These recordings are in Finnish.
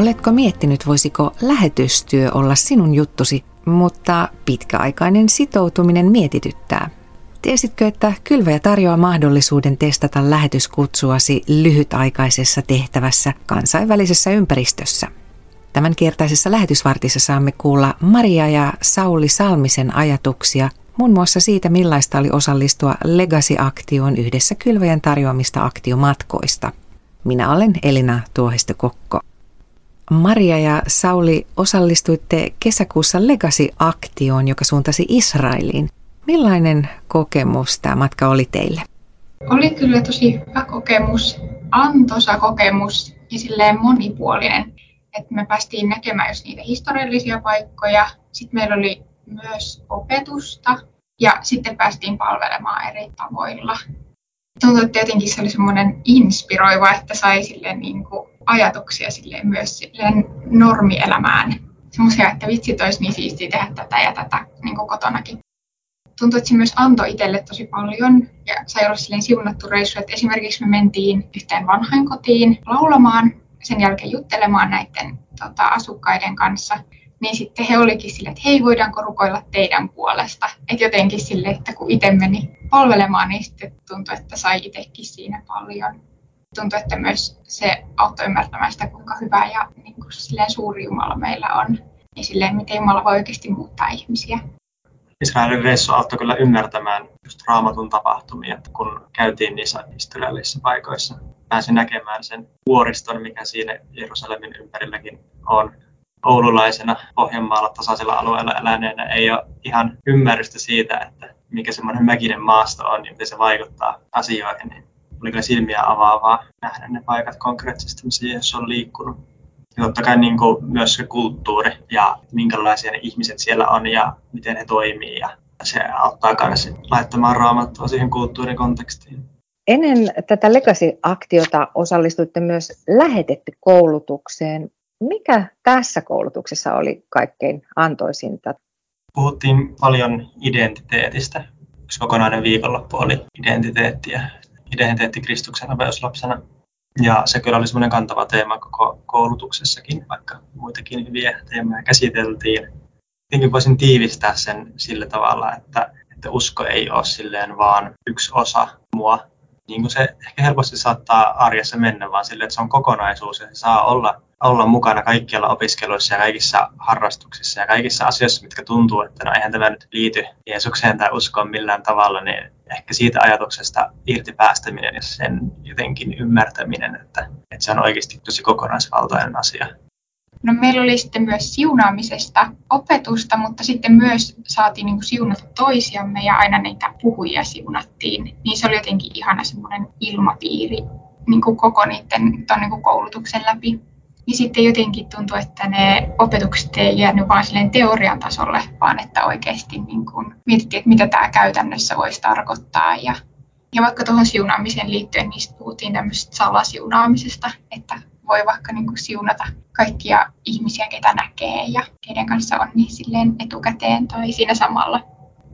Oletko miettinyt, voisiko lähetystyö olla sinun juttusi, mutta pitkäaikainen sitoutuminen mietityttää? Tiesitkö, että kylväjä tarjoaa mahdollisuuden testata lähetyskutsuasi lyhytaikaisessa tehtävässä kansainvälisessä ympäristössä? Tämän kertaisessa lähetysvartissa saamme kuulla Maria ja Sauli Salmisen ajatuksia muun muassa siitä, millaista oli osallistua Legacy-aktioon yhdessä kylväjän tarjoamista aktiomatkoista. Minä olen Elina Tuohisto-Kokko. Maria ja Sauli osallistuitte kesäkuussa Legacy-aktioon, joka suuntasi Israeliin. Millainen kokemus tämä matka oli teille? Oli kyllä tosi hyvä kokemus, antoisa kokemus ja silleen monipuolinen. Että me päästiin näkemään just niitä historiallisia paikkoja. Sitten meillä oli myös opetusta ja sitten päästiin palvelemaan eri tavoilla. Tuntuu, että jotenkin se oli semmoinen inspiroiva, että sai niin kuin ajatuksia silleen myös silleen normielämään. Semmoisia, että vitsit olisi niin siistiä tehdä tätä ja tätä niin kuin kotonakin. Tuntuu, että se myös antoi itselle tosi paljon ja sai olla silleen siunattu reissu, että esimerkiksi me mentiin yhteen vanhainkotiin laulamaan, sen jälkeen juttelemaan näiden tota, asukkaiden kanssa niin sitten he olikin silleen, että hei, voidaanko rukoilla teidän puolesta. Että jotenkin sille, että kun itse meni palvelemaan, niin sitten tuntui, että sai itsekin siinä paljon. Tuntui, että myös se auttoi ymmärtämään sitä, kuinka hyvä ja niin kuin suuri Jumala meillä on. Ja silleen, miten Jumala voi oikeasti muuttaa ihmisiä. Israelin reissu auttoi kyllä ymmärtämään just raamatun tapahtumia, että kun käytiin niissä historiallisissa paikoissa. Pääsin näkemään sen vuoriston, mikä siinä Jerusalemin ympärilläkin on oululaisena Pohjanmaalla tasaisella alueella eläneenä ei ole ihan ymmärrystä siitä, että mikä semmoinen mäkinen maasto on ja miten se vaikuttaa asioihin. Oli kyllä silmiä avaavaa nähdä ne paikat konkreettisesti, missä Jeesus on liikkunut. Ja totta kai niin kuin myös se kulttuuri ja minkälaisia ne ihmiset siellä on ja miten he toimii. Ja se auttaa myös laittamaan raamattua siihen kulttuurin kontekstiin. Ennen tätä Legacy-aktiota osallistuitte myös lähetetty koulutukseen. Mikä tässä koulutuksessa oli kaikkein antoisinta? Puhuttiin paljon identiteetistä. Yksi kokonainen viikonloppu oli identiteettiä, identiteetti Kristuksen opetuslapsena. Ja se kyllä oli semmoinen kantava teema koko koulutuksessakin, vaikka muitakin hyviä teemoja käsiteltiin. Jotenkin voisin tiivistää sen sillä tavalla, että, että usko ei ole silleen vaan yksi osa mua, niin kuin se ehkä helposti saattaa arjessa mennä, vaan sille, että se on kokonaisuus ja se saa olla olla mukana kaikkialla opiskeluissa ja kaikissa harrastuksissa ja kaikissa asioissa, mitkä tuntuu, että no eihän tämä nyt liity Jeesukseen tai uskoon millään tavalla, niin ehkä siitä ajatuksesta irti päästäminen ja sen jotenkin ymmärtäminen, että, että se on oikeasti tosi kokonaisvaltainen asia. No, meillä oli sitten myös siunaamisesta opetusta, mutta sitten myös saatiin niin kuin siunata toisiamme ja aina niitä puhujia siunattiin. Niin se oli jotenkin ihana semmoinen ilmapiiri niin kuin koko niiden ton, niin kuin koulutuksen läpi niin sitten jotenkin tuntuu, että ne opetukset ei jäänyt vain silleen teorian tasolle, vaan että oikeasti niin kuin mietittiin, että mitä tämä käytännössä voisi tarkoittaa. Ja, ja vaikka tuohon siunaamiseen liittyen, niin puhuttiin tämmöisestä salasiunaamisesta, että voi vaikka niin kuin siunata kaikkia ihmisiä, ketä näkee ja keiden kanssa on niin silleen etukäteen tai siinä samalla.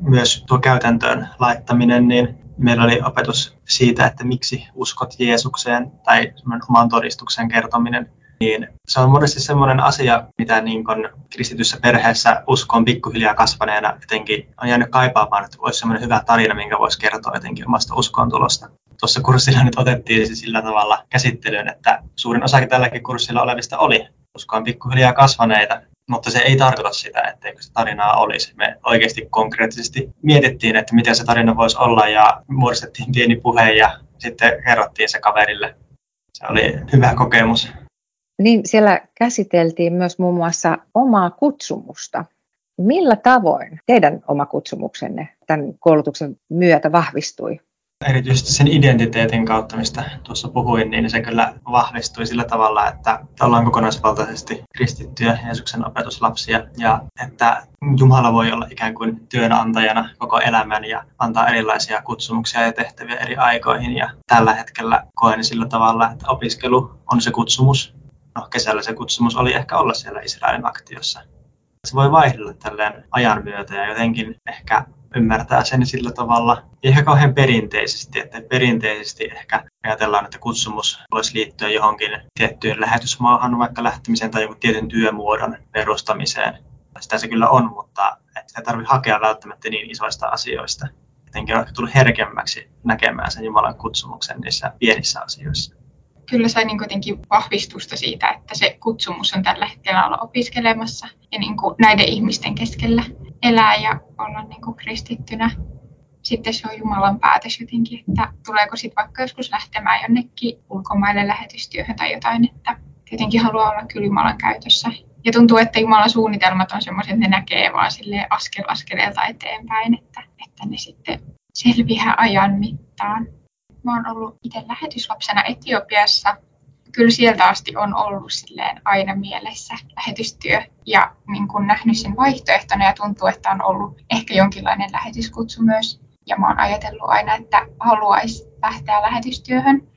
Myös tuo käytäntöön laittaminen, niin meillä oli opetus siitä, että miksi uskot Jeesukseen tai oman todistuksen kertominen niin se on monesti semmoinen asia, mitä niin kun kristityssä perheessä uskon pikkuhiljaa kasvaneena jotenkin on jäänyt kaipaamaan, että olisi semmoinen hyvä tarina, minkä voisi kertoa jotenkin omasta uskontulosta. Tuossa kurssilla nyt otettiin se sillä tavalla käsittelyyn, että suurin osa tälläkin kurssilla olevista oli uskon pikkuhiljaa kasvaneita, mutta se ei tarkoita sitä, etteikö se tarinaa olisi. Me oikeasti konkreettisesti mietittiin, että miten se tarina voisi olla ja muodostettiin pieni puhe ja sitten kerrottiin se kaverille. Se oli hyvä kokemus. Niin siellä käsiteltiin myös muun muassa omaa kutsumusta. Millä tavoin teidän oma kutsumuksenne tämän koulutuksen myötä vahvistui? Erityisesti sen identiteetin kautta, mistä tuossa puhuin, niin se kyllä vahvistui sillä tavalla, että ollaan kokonaisvaltaisesti kristittyjä Jeesuksen opetuslapsia ja että Jumala voi olla ikään kuin työnantajana koko elämän ja antaa erilaisia kutsumuksia ja tehtäviä eri aikoihin. Ja tällä hetkellä koen sillä tavalla, että opiskelu on se kutsumus no, kesällä se kutsumus oli ehkä olla siellä Israelin aktiossa. Se voi vaihdella tälleen ajan myötä ja jotenkin ehkä ymmärtää sen sillä tavalla, ehkä kauhean perinteisesti, että perinteisesti ehkä ajatellaan, että kutsumus voisi liittyä johonkin tiettyyn lähetysmaahan, vaikka lähtemiseen tai jonkun tietyn työmuodon perustamiseen. Sitä se kyllä on, mutta sitä ei tarvitse hakea välttämättä niin isoista asioista. Jotenkin on tullut herkemmäksi näkemään sen Jumalan kutsumuksen niissä pienissä asioissa kyllä sai niin kuitenkin vahvistusta siitä, että se kutsumus on tällä hetkellä olla opiskelemassa ja niin kuin näiden ihmisten keskellä elää ja olla niin kuin kristittynä. Sitten se on Jumalan päätös jotenkin, että tuleeko sitten vaikka joskus lähtemään jonnekin ulkomaille lähetystyöhön tai jotain, että tietenkin haluaa olla kyllä Jumalan käytössä. Ja tuntuu, että Jumalan suunnitelmat on semmoiset, että ne näkee vaan sille askel askeleelta eteenpäin, että, että ne sitten selviää ajan mittaan. Mä oon ollut itse lähetyslapsena Etiopiassa. Kyllä sieltä asti on ollut silleen aina mielessä lähetystyö ja niin kun nähnyt sen vaihtoehtona ja tuntuu, että on ollut ehkä jonkinlainen lähetyskutsu myös. Ja mä oon ajatellut aina, että haluaisi lähteä lähetystyöhön.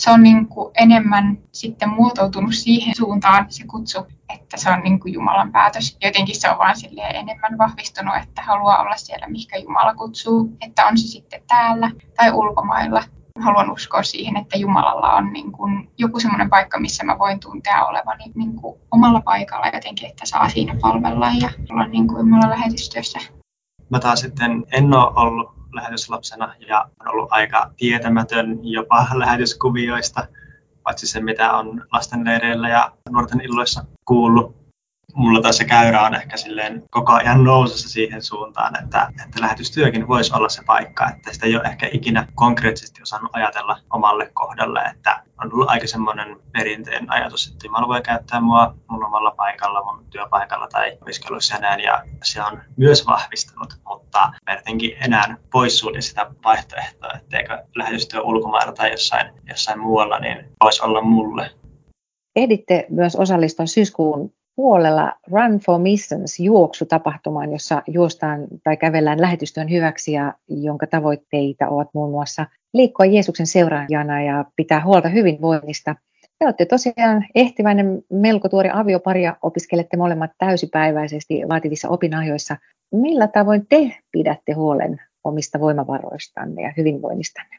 Se on niin kuin enemmän sitten muotoutunut siihen suuntaan se kutsu, että se on niin kuin Jumalan päätös. Jotenkin se on vaan enemmän vahvistunut, että haluaa olla siellä, mikä Jumala kutsuu, että on se sitten täällä tai ulkomailla. Haluan uskoa siihen, että Jumalalla on niin kuin joku semmoinen paikka, missä mä voin tuntea olevani niin kuin omalla paikalla jotenkin, että saa siinä palvella ja olla niin kuin Jumalan lähetystyössä. Mä taas sitten en ole ollut lähetyslapsena ja on ollut aika tietämätön jopa lähetyskuvioista paitsi se, mitä on lastenleireillä ja nuorten illoissa kuullut. Mulla taas se käyrä on ehkä silleen koko ajan nousussa siihen suuntaan, että, että lähetystyökin voisi olla se paikka, että sitä ei ole ehkä ikinä konkreettisesti osannut ajatella omalle kohdalle, että on ollut aika semmoinen perinteinen ajatus, että Jumala voi käyttää mua mun omalla paikalla, mun työpaikalla tai opiskelussa ja näin, ja se on myös vahvistunut, mutta mä jotenkin enää poissulje sitä vaihtoehtoa, etteikö lähetystyö ulkomailla tai jossain, jossain muualla, niin voisi olla mulle. Ehditte myös osallistua syyskuun puolella Run for Missions juoksutapahtumaan, jossa juostaan tai kävellään lähetystyön hyväksi ja jonka tavoitteita ovat muun muassa liikkua Jeesuksen seuraajana ja pitää huolta hyvinvoinnista. Te olette tosiaan ehtiväinen melko tuori aviopari ja opiskelette molemmat täysipäiväisesti vaativissa opinahjoissa. Millä tavoin te pidätte huolen omista voimavaroistanne ja hyvinvoinnistanne?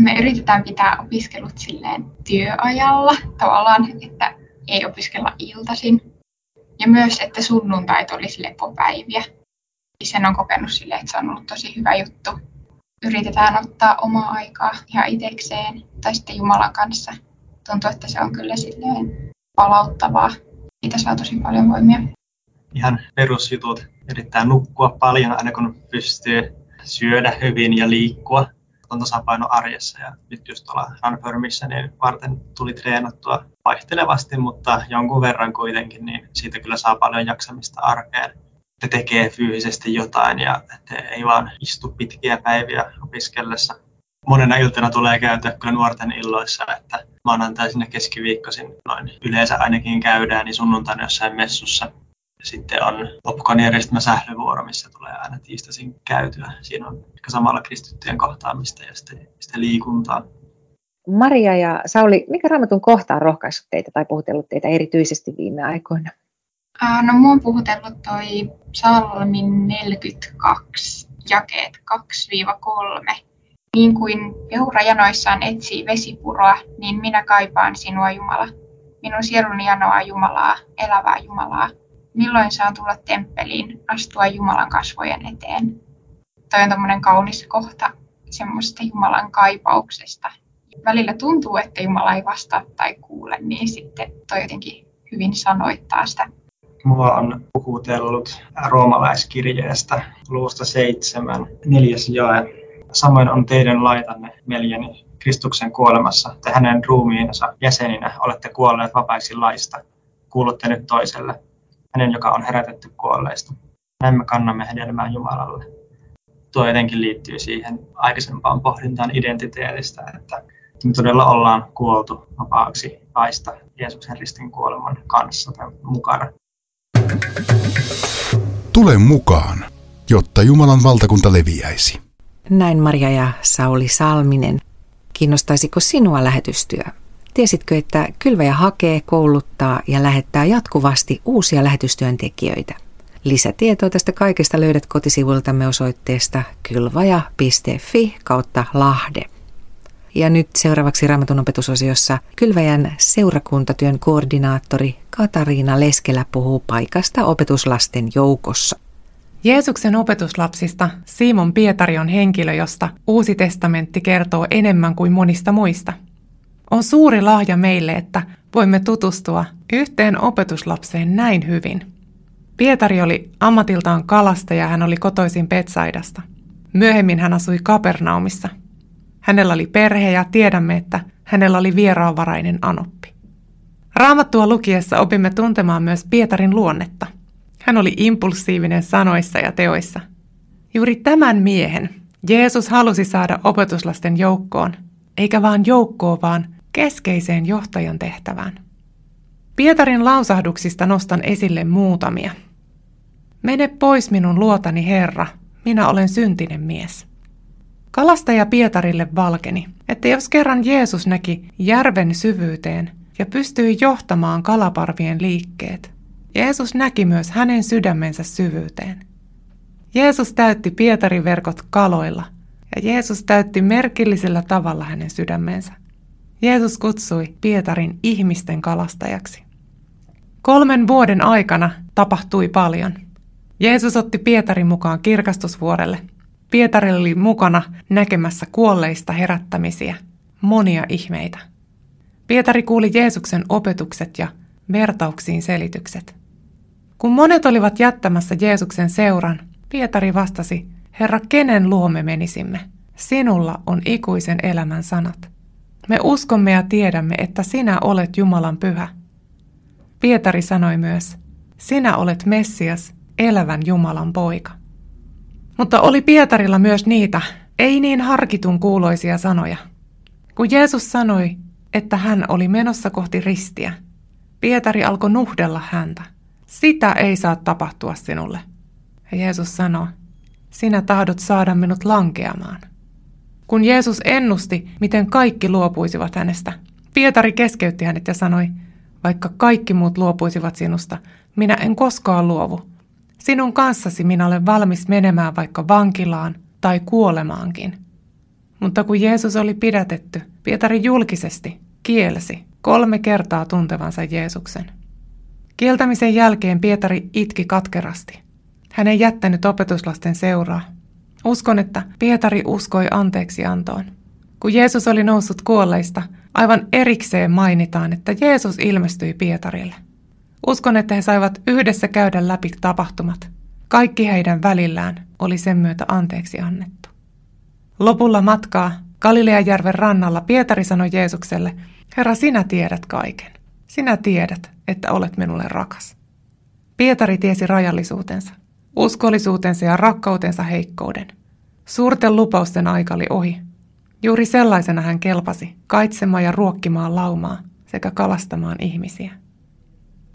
Me yritetään pitää opiskelut silleen työajalla tavallaan, että ei opiskella iltaisin. Ja myös, että sunnuntait olisi lepopäiviä. Sen on kokenut silleen, että se on ollut tosi hyvä juttu. Yritetään ottaa omaa aikaa ihan itsekseen tai sitten Jumalan kanssa. Tuntuu, että se on kyllä silleen palauttavaa. Siitä saa tosi paljon voimia. Ihan perusjutut. Yrittää nukkua paljon aina kun pystyy syödä hyvin ja liikkua on tasapaino arjessa. Ja nyt just tuolla Runfirmissä niin varten tuli treenattua vaihtelevasti, mutta jonkun verran kuitenkin, niin siitä kyllä saa paljon jaksamista arkeen. Että tekee fyysisesti jotain ja että ei vaan istu pitkiä päiviä opiskellessa. Monena iltana tulee käytyä kyllä nuorten illoissa, että maanantaisin ja keskiviikkoisin noin yleensä ainakin käydään, niin sunnuntaina jossain messussa sitten on popcorn-järjestelmä sählyvuoro, missä tulee aina tiistaisin käytyä. Siinä on ehkä samalla kristittyjen kohtaamista ja sitten, sitten liikuntaa. Maria ja Sauli, mikä raamatun kohta on rohkaissut teitä tai puhutellut teitä erityisesti viime aikoina? No mua on puhutellut toi Salmin 42, jakeet 2-3. Niin kuin peura janoissaan etsii vesipuroa, niin minä kaipaan sinua Jumala. Minun sieluni janoaa Jumalaa, elävää Jumalaa milloin saan tulla temppeliin, astua Jumalan kasvojen eteen. Toi on tämmöinen kaunis kohta semmoista Jumalan kaipauksesta. Välillä tuntuu, että Jumala ei vastaa tai kuule, niin sitten toi jotenkin hyvin sanoittaa sitä. Mua on puhutellut roomalaiskirjeestä luusta seitsemän, neljäs jae. Samoin on teidän laitanne, veljeni, Kristuksen kuolemassa. Te hänen ruumiinsa jäseninä olette kuolleet vapaiksi laista. Kuulutte nyt toiselle hänen, joka on herätetty kuolleista. Näin me kannamme hedelmää Jumalalle. Tuo jotenkin liittyy siihen aikaisempaan pohdintaan identiteetistä, että me todella ollaan kuoltu vapaaksi laista Jeesuksen ristin kuoleman kanssa tai mukana. Tule mukaan, jotta Jumalan valtakunta leviäisi. Näin Maria ja Sauli Salminen. Kiinnostaisiko sinua lähetystyö? Tiesitkö, että kylväjä hakee, kouluttaa ja lähettää jatkuvasti uusia lähetystyöntekijöitä? Lisätietoa tästä kaikesta löydät kotisivuiltamme osoitteesta kylvaja.fi kautta lahde. Ja nyt seuraavaksi Raamatun opetusosiossa Kylväjän seurakuntatyön koordinaattori Katariina Leskelä puhuu paikasta opetuslasten joukossa. Jeesuksen opetuslapsista Simon Pietari on henkilö, josta Uusi testamentti kertoo enemmän kuin monista muista. On suuri lahja meille, että voimme tutustua yhteen opetuslapseen näin hyvin. Pietari oli ammatiltaan kalastaja ja hän oli kotoisin Petsaidasta. Myöhemmin hän asui Kapernaumissa. Hänellä oli perhe ja tiedämme, että hänellä oli vieraanvarainen anoppi. Raamattua lukiessa opimme tuntemaan myös Pietarin luonnetta. Hän oli impulsiivinen sanoissa ja teoissa. Juuri tämän miehen Jeesus halusi saada opetuslasten joukkoon, eikä vaan joukkoon, vaan keskeiseen johtajan tehtävään. Pietarin lausahduksista nostan esille muutamia. Mene pois minun luotani, Herra, minä olen syntinen mies. Kalastaja Pietarille valkeni, että jos kerran Jeesus näki järven syvyyteen ja pystyi johtamaan kalaparvien liikkeet, Jeesus näki myös hänen sydämensä syvyyteen. Jeesus täytti Pietarin verkot kaloilla ja Jeesus täytti merkillisellä tavalla hänen sydämensä. Jeesus kutsui Pietarin ihmisten kalastajaksi. Kolmen vuoden aikana tapahtui paljon. Jeesus otti Pietarin mukaan kirkastusvuorelle. Pietari oli mukana näkemässä kuolleista herättämisiä, monia ihmeitä. Pietari kuuli Jeesuksen opetukset ja vertauksiin selitykset. Kun monet olivat jättämässä Jeesuksen seuran, Pietari vastasi, Herra, kenen luomme menisimme? Sinulla on ikuisen elämän sanat. Me uskomme ja tiedämme, että sinä olet Jumalan pyhä. Pietari sanoi myös, sinä olet Messias, elävän Jumalan poika. Mutta oli Pietarilla myös niitä, ei niin harkitun kuuloisia sanoja. Kun Jeesus sanoi, että hän oli menossa kohti ristiä, Pietari alkoi nuhdella häntä. Sitä ei saa tapahtua sinulle. Ja Jeesus sanoi, sinä tahdot saada minut lankeamaan. Kun Jeesus ennusti, miten kaikki luopuisivat hänestä, Pietari keskeytti hänet ja sanoi, vaikka kaikki muut luopuisivat sinusta, minä en koskaan luovu. Sinun kanssasi minä olen valmis menemään vaikka vankilaan tai kuolemaankin. Mutta kun Jeesus oli pidätetty, Pietari julkisesti kielsi kolme kertaa tuntevansa Jeesuksen. Kieltämisen jälkeen Pietari itki katkerasti. Hän ei jättänyt opetuslasten seuraa. Uskon, että Pietari uskoi anteeksi antoon. Kun Jeesus oli noussut kuolleista, aivan erikseen mainitaan, että Jeesus ilmestyi Pietarille. Uskon, että he saivat yhdessä käydä läpi tapahtumat. Kaikki heidän välillään oli sen myötä anteeksi annettu. Lopulla matkaa Galileajärven rannalla Pietari sanoi Jeesukselle, Herra, sinä tiedät kaiken. Sinä tiedät, että olet minulle rakas. Pietari tiesi rajallisuutensa, uskollisuutensa ja rakkautensa heikkouden. Suurten lupausten aika oli ohi. Juuri sellaisena hän kelpasi kaitsemaan ja ruokkimaan laumaa sekä kalastamaan ihmisiä.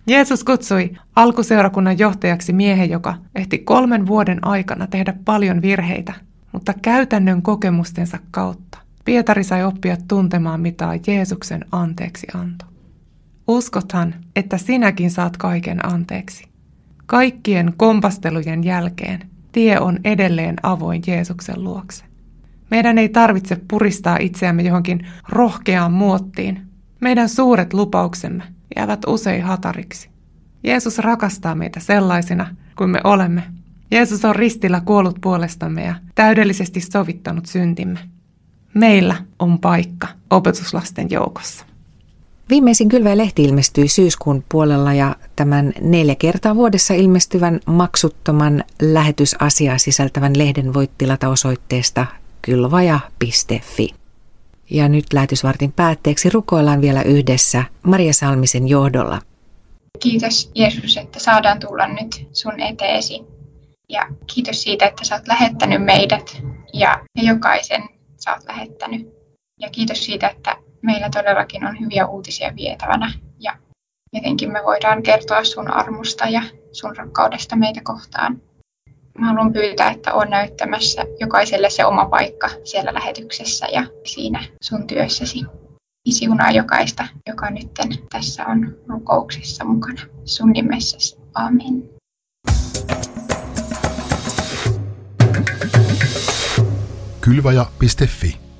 Jeesus kutsui alkuseurakunnan johtajaksi miehen, joka ehti kolmen vuoden aikana tehdä paljon virheitä, mutta käytännön kokemustensa kautta Pietari sai oppia tuntemaan, mitä Jeesuksen anteeksi anto. Uskothan, että sinäkin saat kaiken anteeksi. Kaikkien kompastelujen jälkeen tie on edelleen avoin Jeesuksen luokse. Meidän ei tarvitse puristaa itseämme johonkin rohkeaan muottiin. Meidän suuret lupauksemme jäävät usein hatariksi. Jeesus rakastaa meitä sellaisina kuin me olemme. Jeesus on ristillä kuollut puolestamme ja täydellisesti sovittanut syntimme. Meillä on paikka opetuslasten joukossa. Viimeisin kylvä lehti ilmestyi syyskuun puolella ja tämän neljä kertaa vuodessa ilmestyvän maksuttoman lähetysasiaa sisältävän lehden voit tilata osoitteesta kylvaja.fi. Ja nyt lähetysvartin päätteeksi rukoillaan vielä yhdessä Maria Salmisen johdolla. Kiitos Jeesus, että saadaan tulla nyt sun eteesi. Ja kiitos siitä, että sä oot lähettänyt meidät ja jokaisen sä oot lähettänyt. Ja kiitos siitä, että meillä todellakin on hyviä uutisia vietävänä ja jotenkin me voidaan kertoa sun armusta ja sun rakkaudesta meitä kohtaan. Mä haluan pyytää, että on näyttämässä jokaiselle se oma paikka siellä lähetyksessä ja siinä sun työssäsi. Ja siunaa jokaista, joka nyt tässä on rukouksissa mukana sun nimessäsi. Amen. Kylvaja.fi